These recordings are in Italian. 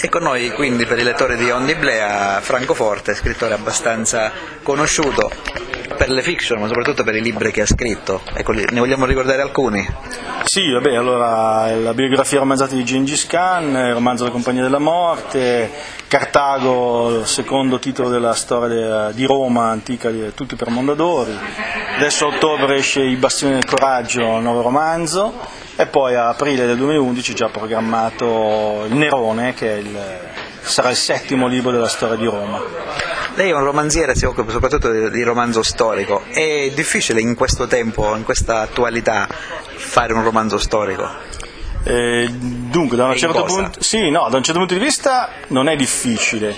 E con noi quindi per i lettori di Ondiblea Francoforte, scrittore abbastanza conosciuto per le fiction, ma soprattutto per i libri che ha scritto. Ecco, ne vogliamo ricordare alcuni? Sì, vabbè, allora la biografia romanzata di Gengis Khan, il romanzo La compagnia della morte, Cartago, il secondo titolo della storia di Roma antica, tutti per Mondadori. Adesso a ottobre esce I bastioni del coraggio, un nuovo romanzo e poi a aprile del 2011 già programmato Il Nerone che il, sarà il settimo libro della storia di Roma. Lei è un romanziere, si occupa soprattutto di, di romanzo storico. È difficile in questo tempo, in questa attualità, fare un romanzo storico? Eh, dunque, da un, certo punto, sì, no, da un, certo punto, di vista non è difficile,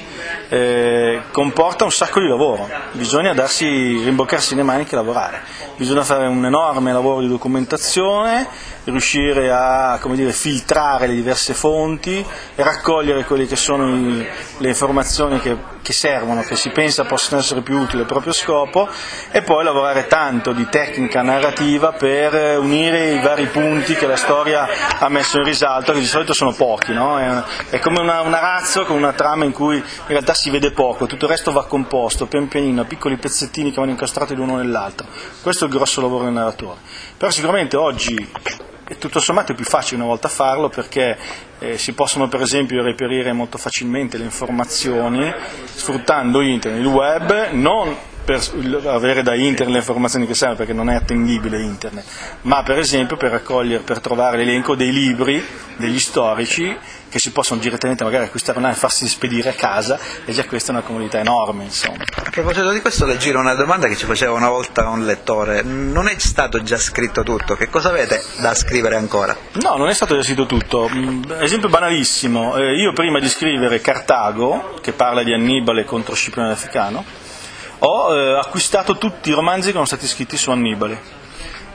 eh, comporta un sacco di lavoro, bisogna darsi, rimboccarsi le maniche e lavorare, bisogna fare un enorme lavoro di documentazione, riuscire a dire, filtrare le diverse fonti raccogliere quelle che sono i, le informazioni che, che, servono, che si pensa possano essere più utili al proprio scopo e poi lavorare tanto di tecnica narrativa per unire i vari punti che la storia ha messo in risalto, che di solito sono pochi, no? è, è, come una, una razzo con una trama in cui in realtà si vede poco, tutto il resto va composto pian pianino, piccoli pezzettini che vanno incastrati l'uno nell'altro. Questo è il grosso lavoro del narratore. Però sicuramente oggi tutto sommato è più facile una volta farlo perché eh, si possono per esempio reperire molto facilmente le informazioni sfruttando internet, il web, non per avere da internet le informazioni che servono perché non è attendibile internet, ma per esempio per raccogliere, per trovare l'elenco dei libri, degli storici che si possono direttamente magari acquistare online e farsi spedire a casa e già questa è una comunità enorme insomma. A proposito di questo le giro una domanda che ci faceva una volta un lettore, non è stato già scritto tutto, che cosa avete da scrivere ancora? No, non è stato già scritto tutto, mm, esempio banalissimo, eh, io prima di scrivere Cartago, che parla di Annibale contro Scipione Africano, ho eh, acquistato tutti i romanzi che sono stati scritti su Annibale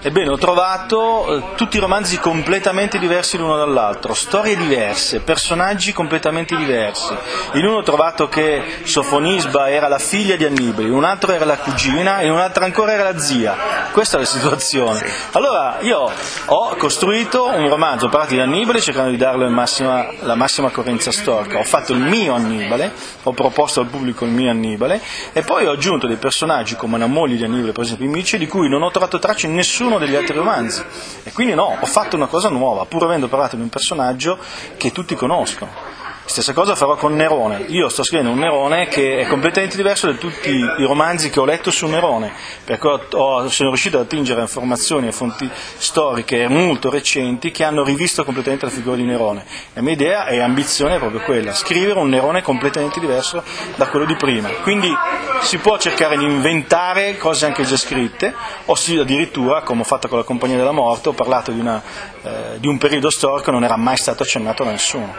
Ebbene, ho trovato eh, tutti i romanzi completamente diversi l'uno dall'altro, storie diverse, personaggi completamente diversi. In uno ho trovato che Sofonisba era la figlia di Annibale, in un altro era la cugina e in un altro ancora era la zia. Questa è la situazione. Allora, io ho costruito un romanzo, ho parlato di Annibale cercando di darle massima, la massima coerenza storica. Ho fatto il mio Annibale, ho proposto al pubblico il mio Annibale e poi ho aggiunto dei personaggi come la moglie di Annibale, per esempio Mici, di cui non ho trovato tracce in nessuno nessuno degli altri romanzi. E quindi no, ho fatto una cosa nuova, pur avendo parlato di un personaggio che tutti conoscono. Stessa cosa farò con Nerone. Io sto scrivendo un Nerone che è completamente diverso da tutti i romanzi che ho letto su Nerone, perché ho, sono riuscito ad attingere informazioni e fonti storiche molto recenti che hanno rivisto completamente la figura di Nerone. La mia idea e ambizione è proprio quella, scrivere un Nerone completamente diverso da quello di prima. Quindi si può cercare di inventare cose anche già scritte, o sì, addirittura, come ho fatto con la Compagnia della Morte, ho parlato di, una, eh, di un periodo storico che non era mai stato accennato da nessuno.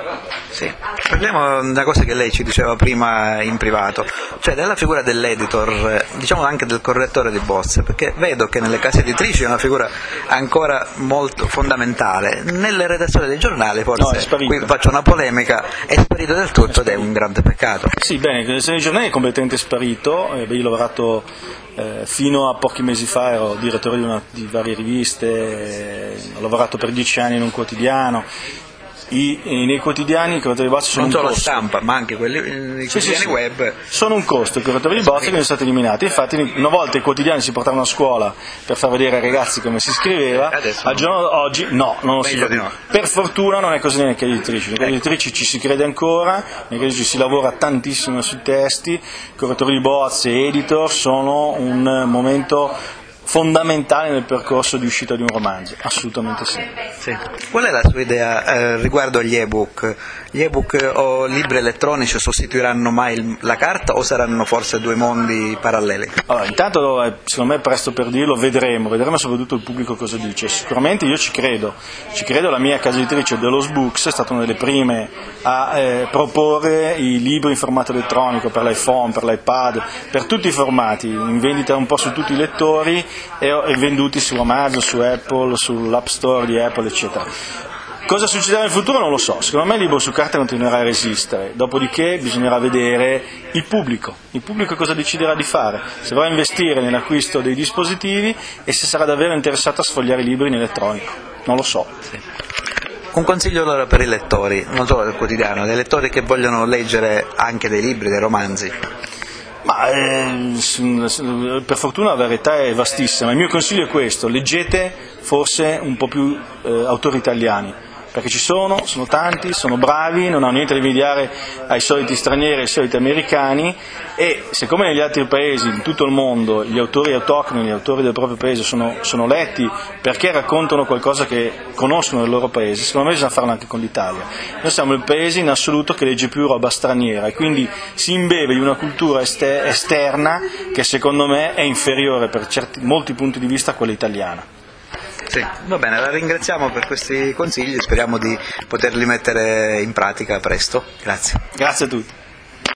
Sì. Parliamo di una cosa che lei ci diceva prima in privato, cioè della figura dell'editor, diciamo anche del correttore di bozze, perché vedo che nelle case editrici è una figura ancora molto fondamentale. Nelle redazioni dei giornali, forse, no, qui faccio una polemica, è sparito del tutto ed è un grande peccato. Sì, bene, nelle redazioni dei giornali è completamente sparito, eh, io ho lavorato eh, fino a pochi mesi fa ero direttore di, una, di varie riviste, eh, ho lavorato per dieci anni in un quotidiano, i, nei quotidiani i curatori di bozze sono non solo la stampa ma anche quelli i sì, quotidiani sì, web. Sono un costo i curatori di bozze che sono stati eliminati. Infatti una volta i quotidiani si portavano a scuola per far vedere ai ragazzi come si scriveva Adesso al giorno d'oggi no, non lo si no. per fortuna non è così nelle case editrici. Nelle case editrici ci si crede ancora nelle case editrici si lavora tantissimo sui testi. I curatori di bozze e editor sono un momento fondamentale nel percorso di uscita di un romanzo, assolutamente sì. sì. Qual è la sua idea eh, riguardo agli ebook? Gli ebook o libri elettronici sostituiranno mai la carta o saranno forse due mondi paralleli? Allora, intanto eh, secondo me è presto per dirlo, vedremo, vedremo soprattutto il pubblico cosa dice. Sicuramente io ci credo, ci credo, la mia casa editrice Delos Books è stata una delle prime a eh, proporre i libri in formato elettronico per l'iPhone, per l'iPad, per tutti i formati, in vendita un po' su tutti i lettori e venduti su Amazon, su Apple, sull'App Store di Apple, eccetera. Cosa succederà nel futuro non lo so, secondo me il libro su carta continuerà a resistere, dopodiché bisognerà vedere il pubblico, il pubblico cosa deciderà di fare, se vorrà investire nell'acquisto dei dispositivi e se sarà davvero interessato a sfogliare i libri in elettronico, non lo so. Un consiglio allora per i lettori, non solo del quotidiano, dei lettori che vogliono leggere anche dei libri, dei romanzi. Ma eh, per fortuna la verità è vastissima. Il mio consiglio è questo: leggete forse un po' più eh, autori italiani perché ci sono, sono tanti, sono bravi, non hanno niente da invidiare ai soliti stranieri, ai soliti americani e siccome negli altri paesi, in tutto il mondo, gli autori autoctoni, gli autori del proprio paese sono, sono letti perché raccontano qualcosa che conoscono del loro paese, secondo me bisogna farlo anche con l'Italia. Noi siamo il paese in assoluto che legge più roba straniera e quindi si imbeve di una cultura esterna che secondo me è inferiore per certi, molti punti di vista a quella italiana. Sì, va bene, la ringraziamo per questi consigli, speriamo di poterli mettere in pratica presto. Grazie. Grazie a tutti.